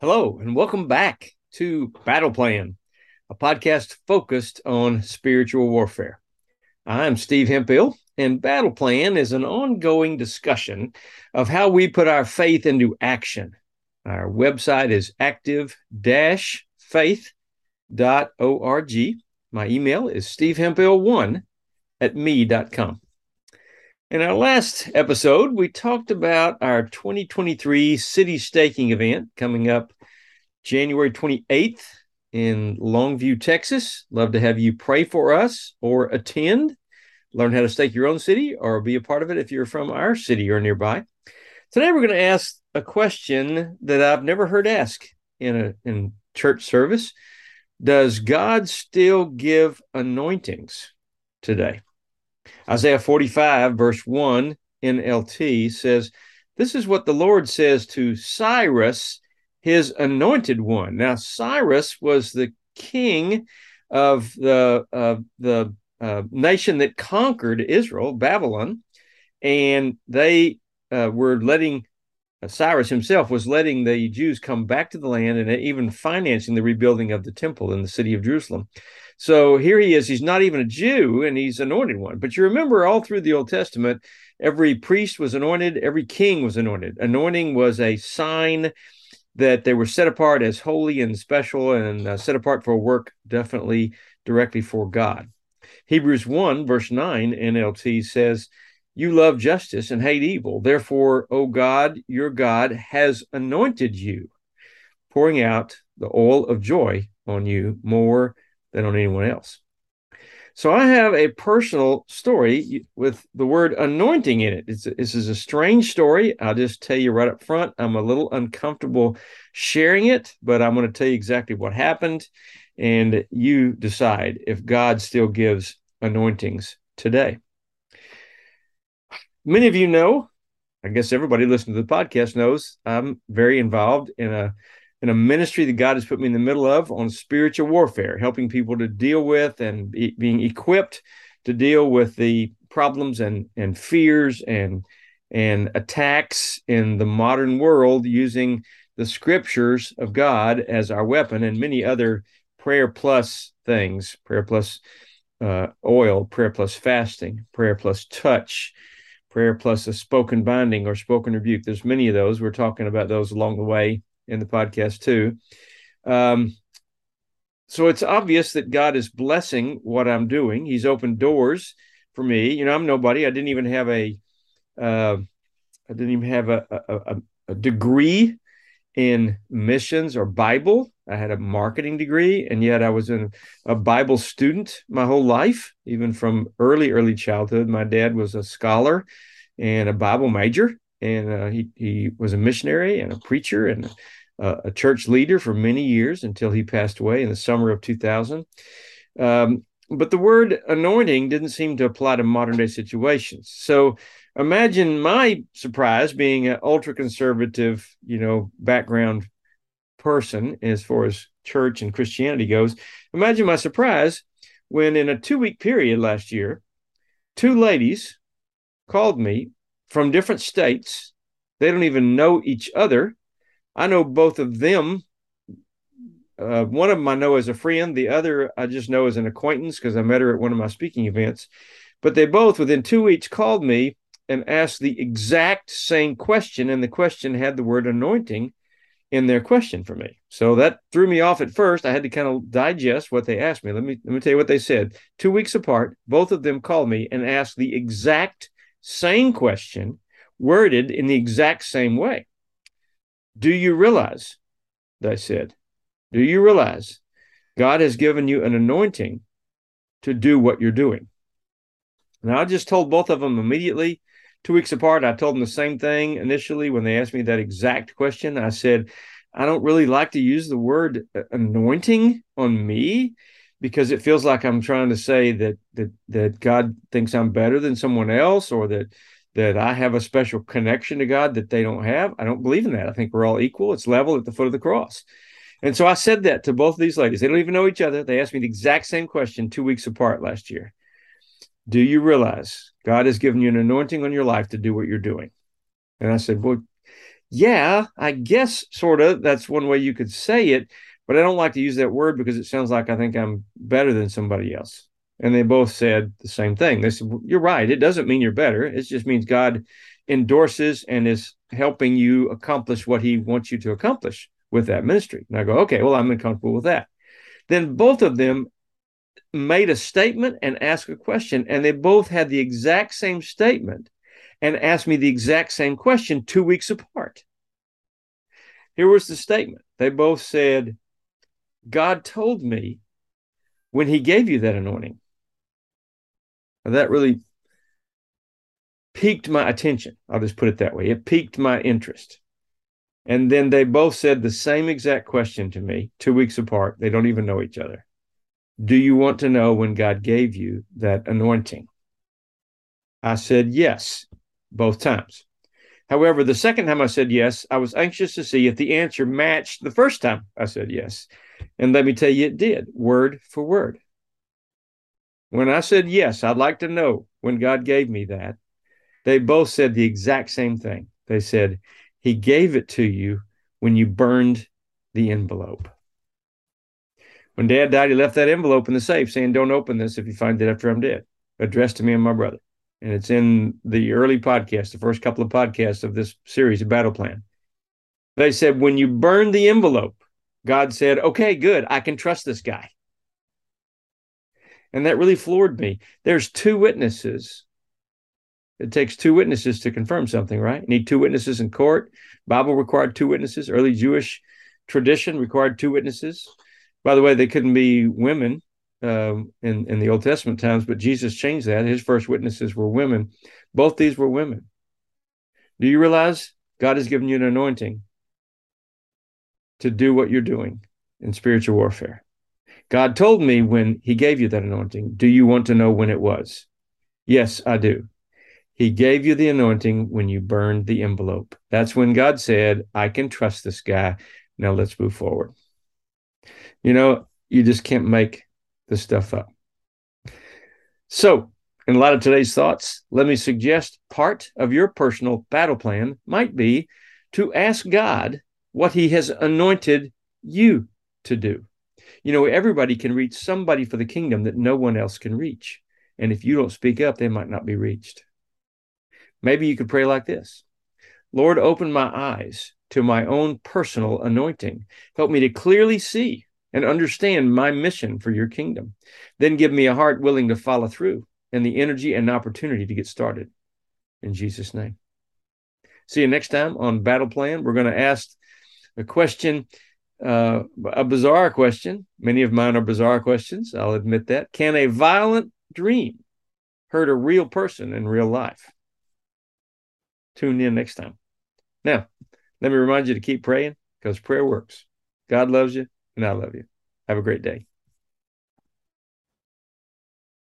Hello, and welcome back to Battle Plan, a podcast focused on spiritual warfare. I'm Steve Hemphill, and Battle Plan is an ongoing discussion of how we put our faith into action. Our website is active faith.org. My email is stevehemphill1 at me.com. In our last episode, we talked about our 2023 city staking event coming up January 28th in Longview, Texas. Love to have you pray for us or attend, learn how to stake your own city, or be a part of it if you're from our city or nearby. Today, we're going to ask a question that I've never heard asked in a in church service. Does God still give anointings today? Isaiah 45, verse 1 NLT says, This is what the Lord says to Cyrus, his anointed one. Now, Cyrus was the king of the, uh, the uh, nation that conquered Israel, Babylon, and they uh, were letting Cyrus himself was letting the Jews come back to the land and even financing the rebuilding of the temple in the city of Jerusalem. So here he is. He's not even a Jew and he's anointed one. But you remember all through the Old Testament, every priest was anointed, every king was anointed. Anointing was a sign that they were set apart as holy and special and uh, set apart for work definitely directly for God. Hebrews 1, verse 9 NLT says, You love justice and hate evil. Therefore, O God, your God has anointed you, pouring out the oil of joy on you more than on anyone else. So I have a personal story with the word anointing in it. It's, this is a strange story. I'll just tell you right up front. I'm a little uncomfortable sharing it, but I'm going to tell you exactly what happened. And you decide if God still gives anointings today. Many of you know, I guess everybody listening to the podcast knows, I'm very involved in a in a ministry that God has put me in the middle of on spiritual warfare, helping people to deal with and be, being equipped to deal with the problems and and fears and and attacks in the modern world using the scriptures of God as our weapon and many other prayer plus things, prayer plus uh, oil, prayer plus fasting, prayer plus touch, prayer plus a spoken binding or spoken rebuke. There's many of those. We're talking about those along the way in the podcast too. Um, so it's obvious that God is blessing what I'm doing. He's opened doors for me. You know, I'm nobody. I didn't even have a, uh, I didn't even have a, a, a degree in missions or Bible. I had a marketing degree, and yet I was a, Bible student my whole life, even from early, early childhood. My dad was a scholar and a Bible major, and uh, he he was a missionary and a preacher and a, a, church leader for many years until he passed away in the summer of 2000. Um, but the word anointing didn't seem to apply to modern day situations. So imagine my surprise being an ultra conservative, you know, background person as far as church and Christianity goes. Imagine my surprise when in a two week period last year, two ladies called me from different states. They don't even know each other. I know both of them. Uh, one of them I know as a friend, the other I just know as an acquaintance because I met her at one of my speaking events. But they both, within two weeks, called me and asked the exact same question. And the question had the word anointing in their question for me. So that threw me off at first. I had to kind of digest what they asked me. Let me let me tell you what they said. Two weeks apart, both of them called me and asked the exact same question, worded in the exact same way. Do you realize, they said, do you realize God has given you an anointing to do what you're doing? Now, I just told both of them immediately, two weeks apart. I told them the same thing initially when they asked me that exact question. I said, I don't really like to use the word uh, anointing on me because it feels like I'm trying to say that that that God thinks I'm better than someone else or that that I have a special connection to God that they don't have. I don't believe in that. I think we're all equal. It's level at the foot of the cross. And so I said that to both of these ladies. They don't even know each other. They asked me the exact same question two weeks apart last year. Do you realize God has given you an anointing on your life to do what you're doing? And I said, Well, yeah, I guess sort of. That's one way you could say it, but I don't like to use that word because it sounds like I think I'm better than somebody else. And they both said the same thing. They said, You're right. It doesn't mean you're better. It just means God endorses and is helping you accomplish what he wants you to accomplish with that ministry. And I go, Okay, well, I'm uncomfortable with that. Then both of them made a statement and asked a question, and they both had the exact same statement and asked me the exact same question two weeks apart. Here was the statement. They both said, God told me when he gave you that anointing. And that really piqued my attention. I'll just put it that way. It piqued my interest. And then they both said the same exact question to me two weeks apart. They don't even know each other. Do you want to know when God gave you that anointing? I said yes, both times. However, the second time I said yes, I was anxious to see if the answer matched the first time I said yes. And let me tell you, it did, word for word. When I said yes, I'd like to know when God gave me that, they both said the exact same thing. They said, He gave it to you when you burned the envelope. When dad died, he left that envelope in the safe saying, Don't open this if you find it after I'm dead, addressed to me and my brother. And it's in the early podcast, the first couple of podcasts of this series, a battle plan. They said, When you burn the envelope, God said, Okay, good. I can trust this guy. And that really floored me. There's two witnesses. It takes two witnesses to confirm something, right? You need two witnesses in court. Bible required two witnesses. Early Jewish tradition required two witnesses. By the way, they couldn't be women um, in in the Old Testament times, but Jesus changed that. His first witnesses were women. Both these were women. Do you realize God has given you an anointing to do what you're doing in spiritual warfare? God told me when He gave you that anointing. Do you want to know when it was? Yes, I do. He gave you the anointing when you burned the envelope. That's when God said, I can trust this guy. Now let's move forward. You know, you just can't make this stuff up. So, in a lot of today's thoughts, let me suggest part of your personal battle plan might be to ask God what he has anointed you to do. You know, everybody can reach somebody for the kingdom that no one else can reach. And if you don't speak up, they might not be reached. Maybe you could pray like this Lord, open my eyes to my own personal anointing. Help me to clearly see and understand my mission for your kingdom. Then give me a heart willing to follow through and the energy and opportunity to get started. In Jesus' name. See you next time on Battle Plan. We're going to ask a question, uh, a bizarre question. Many of mine are bizarre questions. I'll admit that. Can a violent dream hurt a real person in real life? Tune in next time. Now, let me remind you to keep praying because prayer works. God loves you and I love you. Have a great day.